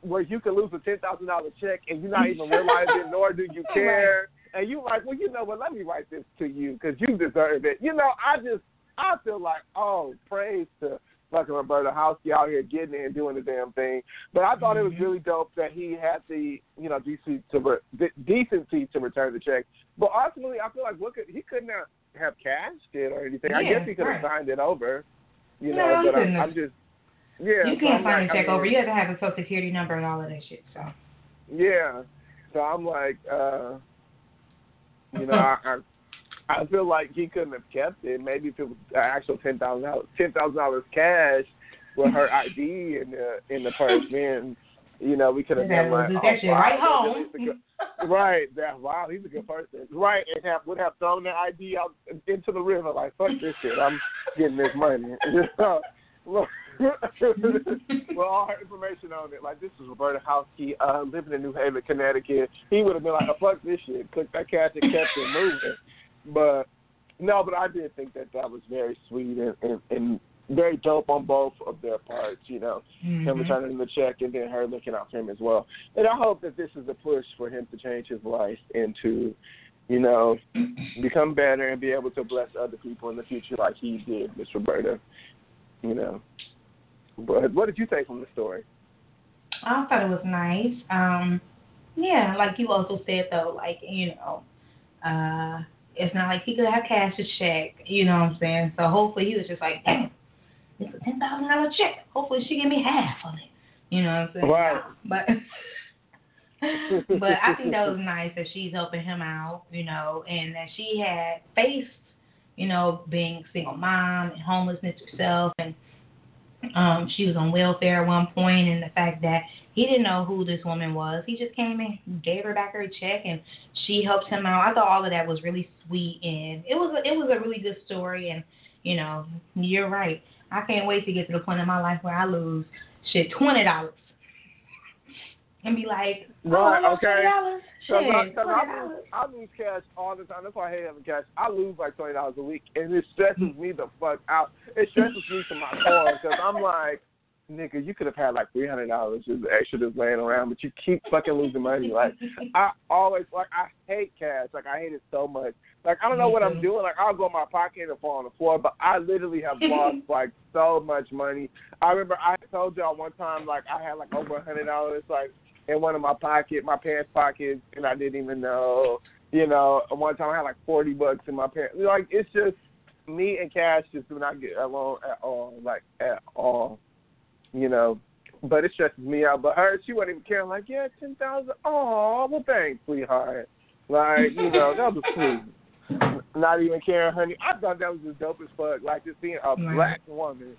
where you can lose a ten thousand dollar check and you're not even realizing, it, <laughs> nor do you care. And you like, well, you know what? Let me write this to you because you deserve it. You know, I just I feel like, oh, praise to fucking Roberta Hoskie out here getting it and doing the damn thing. But I thought mm-hmm. it was mm-hmm. really dope that he had the you know decency to re- decency to return the check. But ultimately, I feel like what could he couldn't have, have cashed it or anything. Yeah, I guess he could have right. signed it over. You no, know, but I'm, I'm just yeah. You can't so sign like, a check I mean, over. You have to have a social security number and all of that shit. So. Yeah. So I'm like, uh, you know, I, I <laughs> I feel like he couldn't have kept it. Maybe if it was actual ten thousand dollars, ten thousand dollars cash with her <laughs> ID in the in the purse, then you know we could have been like, oh, right home. Right, that wow, he's a good person. Right, and have would have thrown the ID out into the river like fuck this shit. I'm getting this money. <laughs> Look, <laughs> with all her information on it. Like this is Roberta Hoskie, uh, living in New Haven, Connecticut. He would have been like, oh, "Fuck this shit," click that cash and kept it moving. But no, but I did think that that was very sweet and, and, and very dope on both of their parts. You know, mm-hmm. him returning the check and then her looking out for him as well. And I hope that this is a push for him to change his life and to, you know, <clears throat> become better and be able to bless other people in the future like he did, Miss Roberta. You know. But what did you take from the story? I thought it was nice. Um, yeah, like you also said though, like you know, uh, it's not like he could have cash to check. You know what I'm saying? So hopefully he was just like, it's a ten thousand dollar check. Hopefully she give me half of it. You know what I'm saying? Right. But. <laughs> but I think that was nice that she's helping him out, you know, and that she had faced, you know, being single mom and homelessness herself and um, she was on welfare at one point, and the fact that he didn't know who this woman was. He just came and gave her back her check, and she helped him out. I thought all of that was really sweet, and it was a, it was a really good story. And you know, you're right. I can't wait to get to the point in my life where I lose shit twenty dollars and be like, oh, right, okay. Cause I, cause I, lose, I lose cash all the time. That's why I hate having cash. I lose like twenty dollars a week, and it stresses me the fuck out. It stresses me to my core because I'm like, nigga, you could have had like three hundred dollars just extra just laying around, but you keep fucking losing money. Like I always like I hate cash. Like I hate it so much. Like I don't know what I'm mm-hmm. doing. Like I'll go in my pocket and fall on the floor, but I literally have lost <laughs> like so much money. I remember I told y'all one time like I had like over a hundred dollars like in one of my pocket, my pants pockets, and I didn't even know. You know, one time I had like forty bucks in my pants. Like it's just me and cash just do not get along at all, like at all. You know, but it stresses me out. But her, she wasn't even caring. Like, yeah, ten thousand. Oh, well, thanks, sweetheart. Like, you know, that was sweet. Not even caring, honey. I thought that was just dope as fuck. Like just seeing a black woman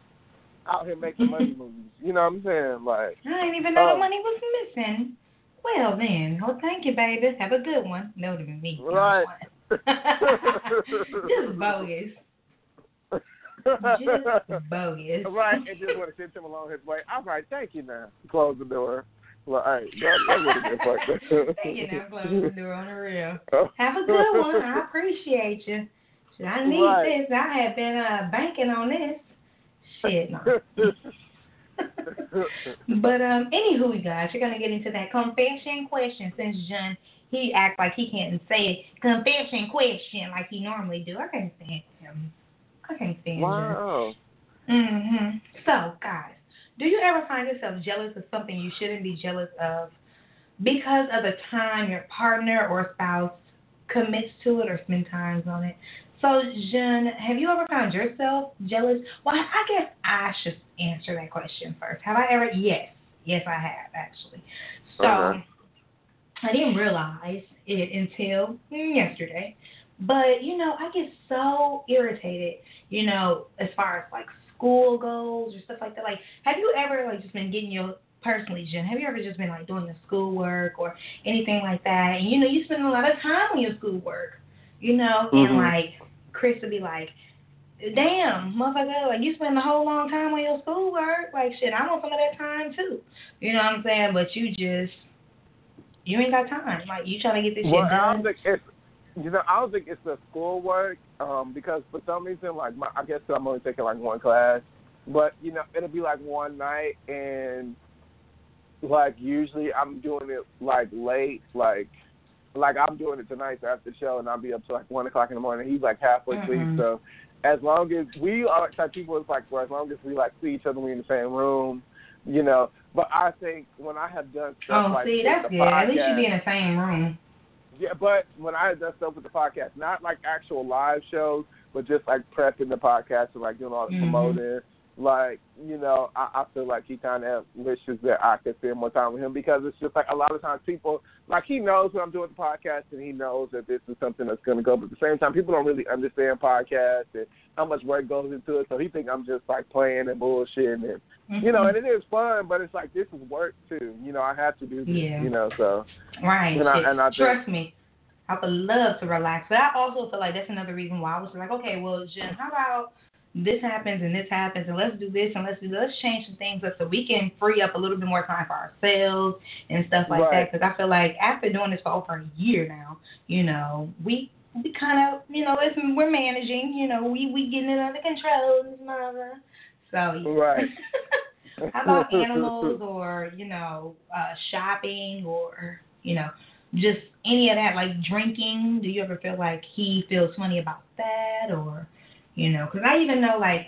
out here making money <laughs> moves. You know what I'm saying? Like I didn't even know um, the money was missing. Well then, well thank you, baby. Have a good one. No to me. Right. <laughs> just bogus. Just bogus. Right, and just want to send him along his way. All right, thank you now. Close the door. Well, all right, that, that would have been fucked Thank you now, close the door on the real. Have a good one. I appreciate you. I need right. this. I have been uh, banking on this. Shit, no. <laughs> but um, anywho, guys, you're gonna get into that confession question since John he act like he can't say confession question like he normally do. I can't stand him. I can't stand wow. Mhm. So, guys, do you ever find yourself jealous of something you shouldn't be jealous of because of the time your partner or spouse commits to it or spend times on it? So, Jen, have you ever found yourself jealous? Well, I guess I should answer that question first. Have I ever? Yes. Yes, I have, actually. So, Okay. I didn't realize it until yesterday. But, you know, I get so irritated, you know, as far as like school goals or stuff like that. Like, have you ever, like, just been getting your, personally, Jen, have you ever just been, like, doing your schoolwork or anything like that? And, you know, you spend a lot of time on your schoolwork, you know, and, Mhm. like, Chris would be like, damn, motherfucker, like you spend a whole long time on your schoolwork. Like shit, I want some of that time too. You know what I'm saying? But you just you ain't got time. Like you trying to get this Well, shit done. don't think it's you know I don't think it's the schoolwork um, because for some reason like my, I guess I'm only taking like one class, but you know it'll be like one night and like usually I'm doing it like late like like I'm doing it tonight so after the show and I'll be up to like one o'clock in the morning. He's like halfway asleep Mhm. so as long as we are like type people it's like for as long as we like see each other we in the same room, you know. But I think when I have done stuff Oh, like see, that's good. At least you podcast- be in the same room. Yeah, but when I had done stuff with the podcast, not like actual live shows, but just like prepping the podcast and like doing all the Mhm. promoting, like you know, I, I feel like he kind of wishes that I could spend more time with him because it's just like a lot of times people like he knows when I'm doing the podcast and he knows that this is something that's going to go, but at the same time, people don't really understand podcasts and how much work goes into it, so he think I'm just like playing and bullshitting and you know, mm-hmm. and it is fun, but it's like this is work too. You know, I have to do this. Yeah. You know, so Right. And I- and I think- Trust me. I would love to relax. But I also feel like that's another reason why I was like, okay, well, Jen, how about this happens and this happens and let's do this and let's do let's change some things up so we can free up a little bit more time for ourselves and stuff like that. Because I feel like after doing this for over a year now, you know, we we kind of, you know, it's, we're managing, you know, we we getting it under control, mother. So yeah. Right. <laughs> How about <laughs> animals or, you know, uh, shopping or, you know, just any of that, like drinking? Do you ever feel like he feels funny about that or, you know, because I even know, like,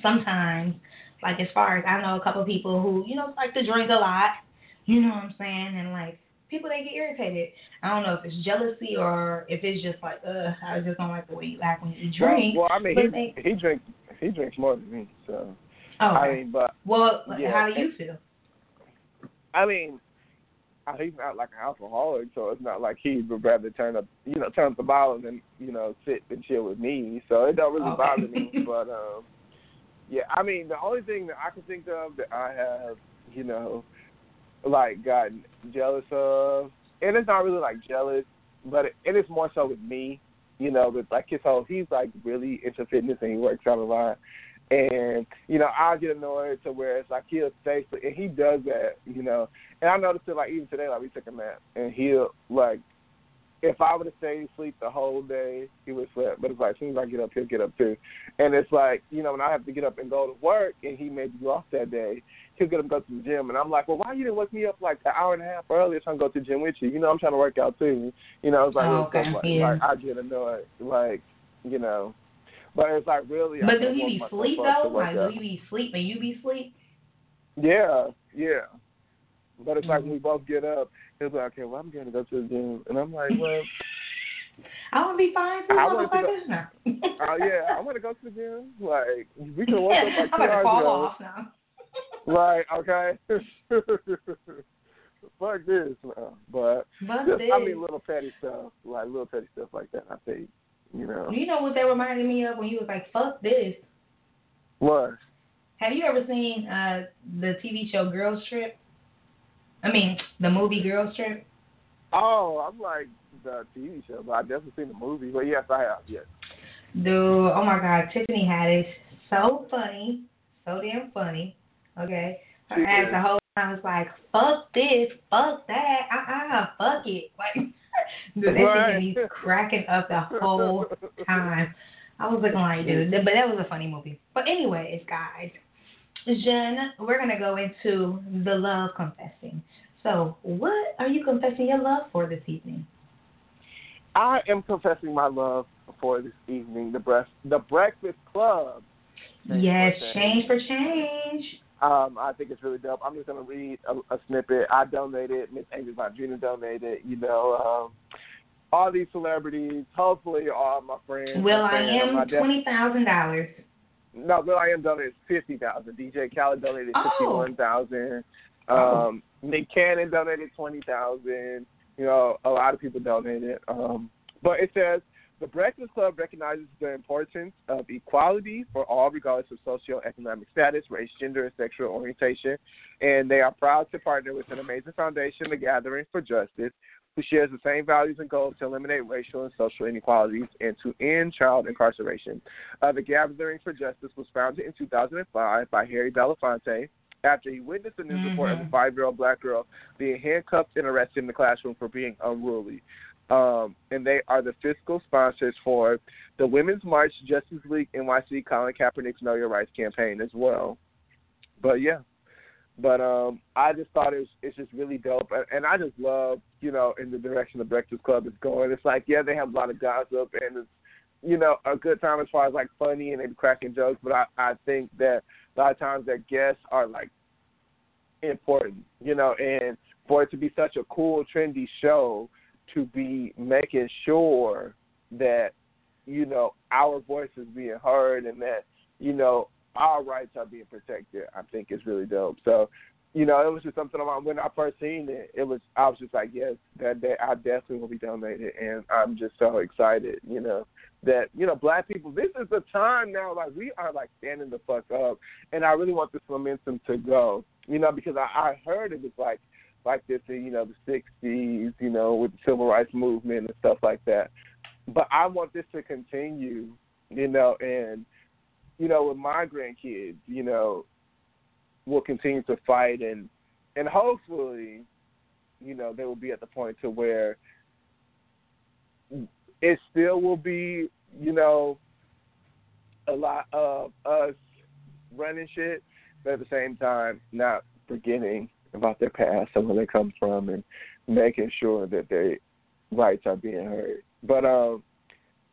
sometimes, like, as far as I know a couple of people who, you know, like to drink a lot, you know what I'm saying? And, like, people, they get irritated. I don't know if it's jealousy or if it's just like, ugh, I just don't like the way you act when you drink. Well, well I mean, but he they- he drinks he drinks more than me, so oh, I mean, but well, yeah, how do you and- feel? I mean, he's not like an alcoholic, so it's not like he would rather turn up, you know, turn up the bottle than you know sit and chill with me. So it don't really Okay. bother me. <laughs> But um, yeah, I mean, the only thing that I can think of that I have, you know, like gotten jealous of, and it's not really like jealous, but it, it is more so with me. You know, with like his whole, he's like really into fitness and he works out a lot. And you know, I get annoyed to where it's like he'll stay, and he does that. You know, and I noticed it like even today, like we took a nap, and he'll like, if I would have stayed asleep the whole day, he would sleep. But it's like as soon as I get up, he'll get up too. And it's like you know when I have to get up and go to work, and he may be off that day, he'll get up and go to the gym, and I'm like, well, why you didn't wake me up like an hour and a half earlier I can go to the gym with you? You know, I'm trying to work out too. You know, it's like, Oh, okay, like, yeah. like I get annoyed, like you know. But it's like really. I But do can't he be sleep though? Like, do he be sleep and you be sleep? Yeah, yeah. But it's like Mhm. we both get up. He'll be like, okay, well, I'm going to go to the gym. And I'm like, well, <laughs> I want to be fine too, I go- motherfuckers. No. oh, yeah, I want to go to the gym. Like, we can work yeah, up <laughs> like I'm two hours fall ago. off now. <laughs> Right, okay. Fuck this. No. But, But just, this, I mean, little petty stuff. Like, little petty stuff like that, I think. You know. you know what that reminded me of when you was like, "Fuck this." What? Have you ever seen uh the TV show Girls Trip? I mean, the movie Girls Trip. Oh, I'm like the TV show, but I've definitely seen the movie. But yes, I have, yes. Dude, oh my God, Tiffany Haddish, so funny, so damn funny. Okay, her She ass is. the whole time was like, "Fuck this, fuck that, uh uh, fuck it." Like, that Right. had me cracking up the whole time. I was looking like, dude, but that was a funny movie. But anyways, guys, Jen, we're gonna go into the love confessing. So, what are you confessing your love for this evening? I am confessing my love for this evening. The breast, the Breakfast Club Change yes, change for change. Um, I think it's really dope. I'm just gonna read a, a snippet. I donated. Miss Angel Madrina donated. You know, um, all these celebrities. Hopefully, all my friends. will.i.am twenty thousand dollars. No, will.i.am donated fifty thousand. DJ Khaled donated Oh. fifty one thousand. Oh. Um, Nick Cannon donated twenty thousand. You know, a lot of people donated. Um, but it says the Breakfast Club recognizes the importance of equality for all, regardless of socioeconomic status, race, gender, and sexual orientation, and they are proud to partner with an amazing foundation, the Gathering for Justice, who shares the same values and goals to eliminate racial and social inequalities and to end child incarceration. Uh, the Gathering for Justice was founded in 2005 by Harry Belafonte after he witnessed a news report of a Mhm. five-year-old black girl being handcuffed and arrested in the classroom for being unruly. Um, and they are the fiscal sponsors for the Women's March Justice League NYC Colin Kaepernick's Know Your Rights campaign as well. But yeah, but um, I just thought it was it's just really dope, and, I just love you know in the direction the Breakfast Club is going. It's like yeah, they have a lot of gossip and it's you know a good time as far as like funny and cracking jokes, but I I think that a lot of times their guests are like important, you know, and for it to be such a cool, trendy show, to be making sure that you know our voice is being heard and that you know our rights are being protected. I think is really dope. So, you know, it was just something about when I first seen it. It was I was just like, yes, that day I definitely will be donated, and I'm just so excited. You know that you know black people. This is the time now. Like we are like standing the fuck up, and I really want this momentum to go. You know, because I, I heard it was like like this in you know the '60s, you know, with the civil rights movement and stuff like that. But I want this to continue, you know, and you know, with my grandkids, you know, we'll continue to fight and and hopefully, you know, they will be at the point to where it still will be, you know, a lot of us running shit, but at the same time not forgetting about their past and where they come from and making sure that their rights are being heard. But um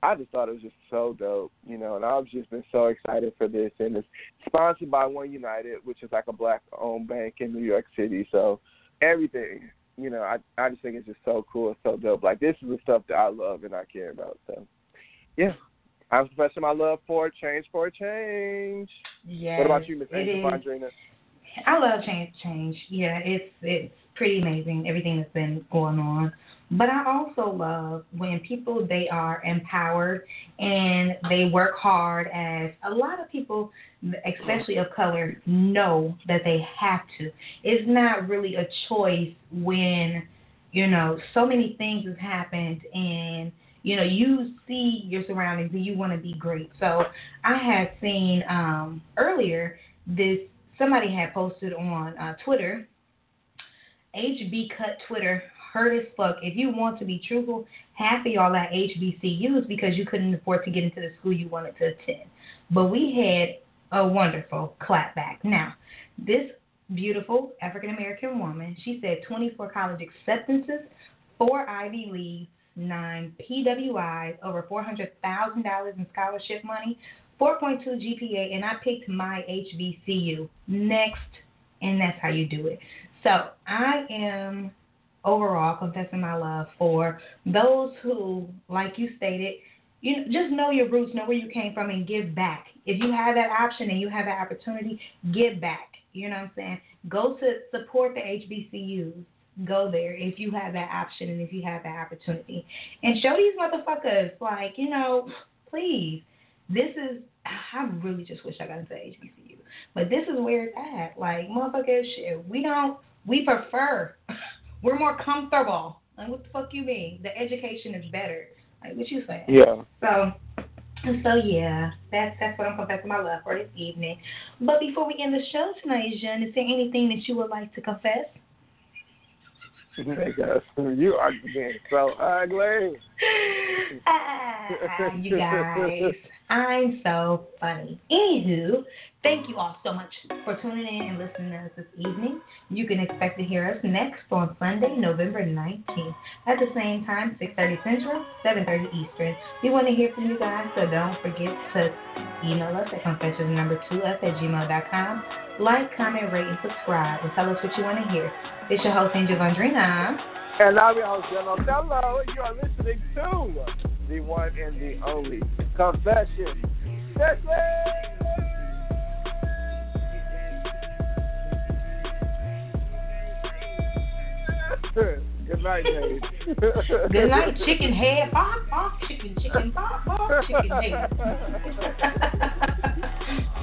I just thought it was just so dope, you know, and I've just been so excited for this and it's sponsored by One United, which is like a black owned bank in New York City. So everything, you know, I I just think it's just so cool so dope. Like this is the stuff that I love and I care about. So yeah. I'm expressing my love for change for a change. Yes, what about you, Miss Angel. Fondrina? I love change. Change. Yeah, it's it's pretty amazing everything that's been going on. But I also love when people they are empowered and they work hard. As a lot of people, especially of color, know that they have to. It's not really a choice when you know so many things have happened and you know you see your surroundings and you want to be great. So I had seen um, earlier this somebody had posted on uh, Twitter, HBCU Twitter, hurt as fuck. If you want to be truthful, half of y'all at HBCUs because you couldn't afford to get into the school you wanted to attend. But we had a wonderful clapback. Now, this beautiful African American woman, she said 24 college acceptances, four Ivy Leagues, nine PWIs, over $400,000 in scholarship money, 4.2 GPA, and I picked my HBCU next, and that's how you do it. So I am overall confessing my love for those who, like you stated, you just know your roots, know where you came from, and give back. If you have that option and you have that opportunity, give back. You know what I'm saying? Go to support the HBCUs. Go there if you have that option and if you have that opportunity. And show these motherfuckers, like, you know, please, this is, I really just wish I got into HBCU. But this is where it's at. Like, motherfuckers, shit, we don't, we prefer, <laughs> we're more comfortable. Like, what the fuck you mean? The education is better. Like, what you saying? Yeah. So, so yeah, that's that's what I'm confessing my love for this evening. But before we end the show tonight, Jean, is there anything that you would like to confess? Nigga, you are being so ugly. <laughs> ah, you guys, I'm so funny. Anywho, thank you all so much for tuning in and listening to us this evening. You can expect to hear us next on Sunday, November 19th at the same time, 6:30 Central, 7:30 Eastern. We want to hear from you guys, so don't forget to email us at confessions number two at gmail.com. Like, comment, rate, and subscribe, and tell us what you want to hear. It's your host, Angel Vondrina. And I'm your host, Jello Hello. You are listening to the one and the only Confession. <laughs> Good night, Dave. <laughs> Good night, chicken head. Bop, bop, chicken, chicken, bop, bop, chicken head. <laughs>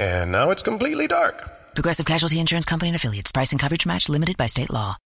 And now it's completely dark. Progressive Casualty Insurance Company and affiliates. Price and coverage match limited by state law.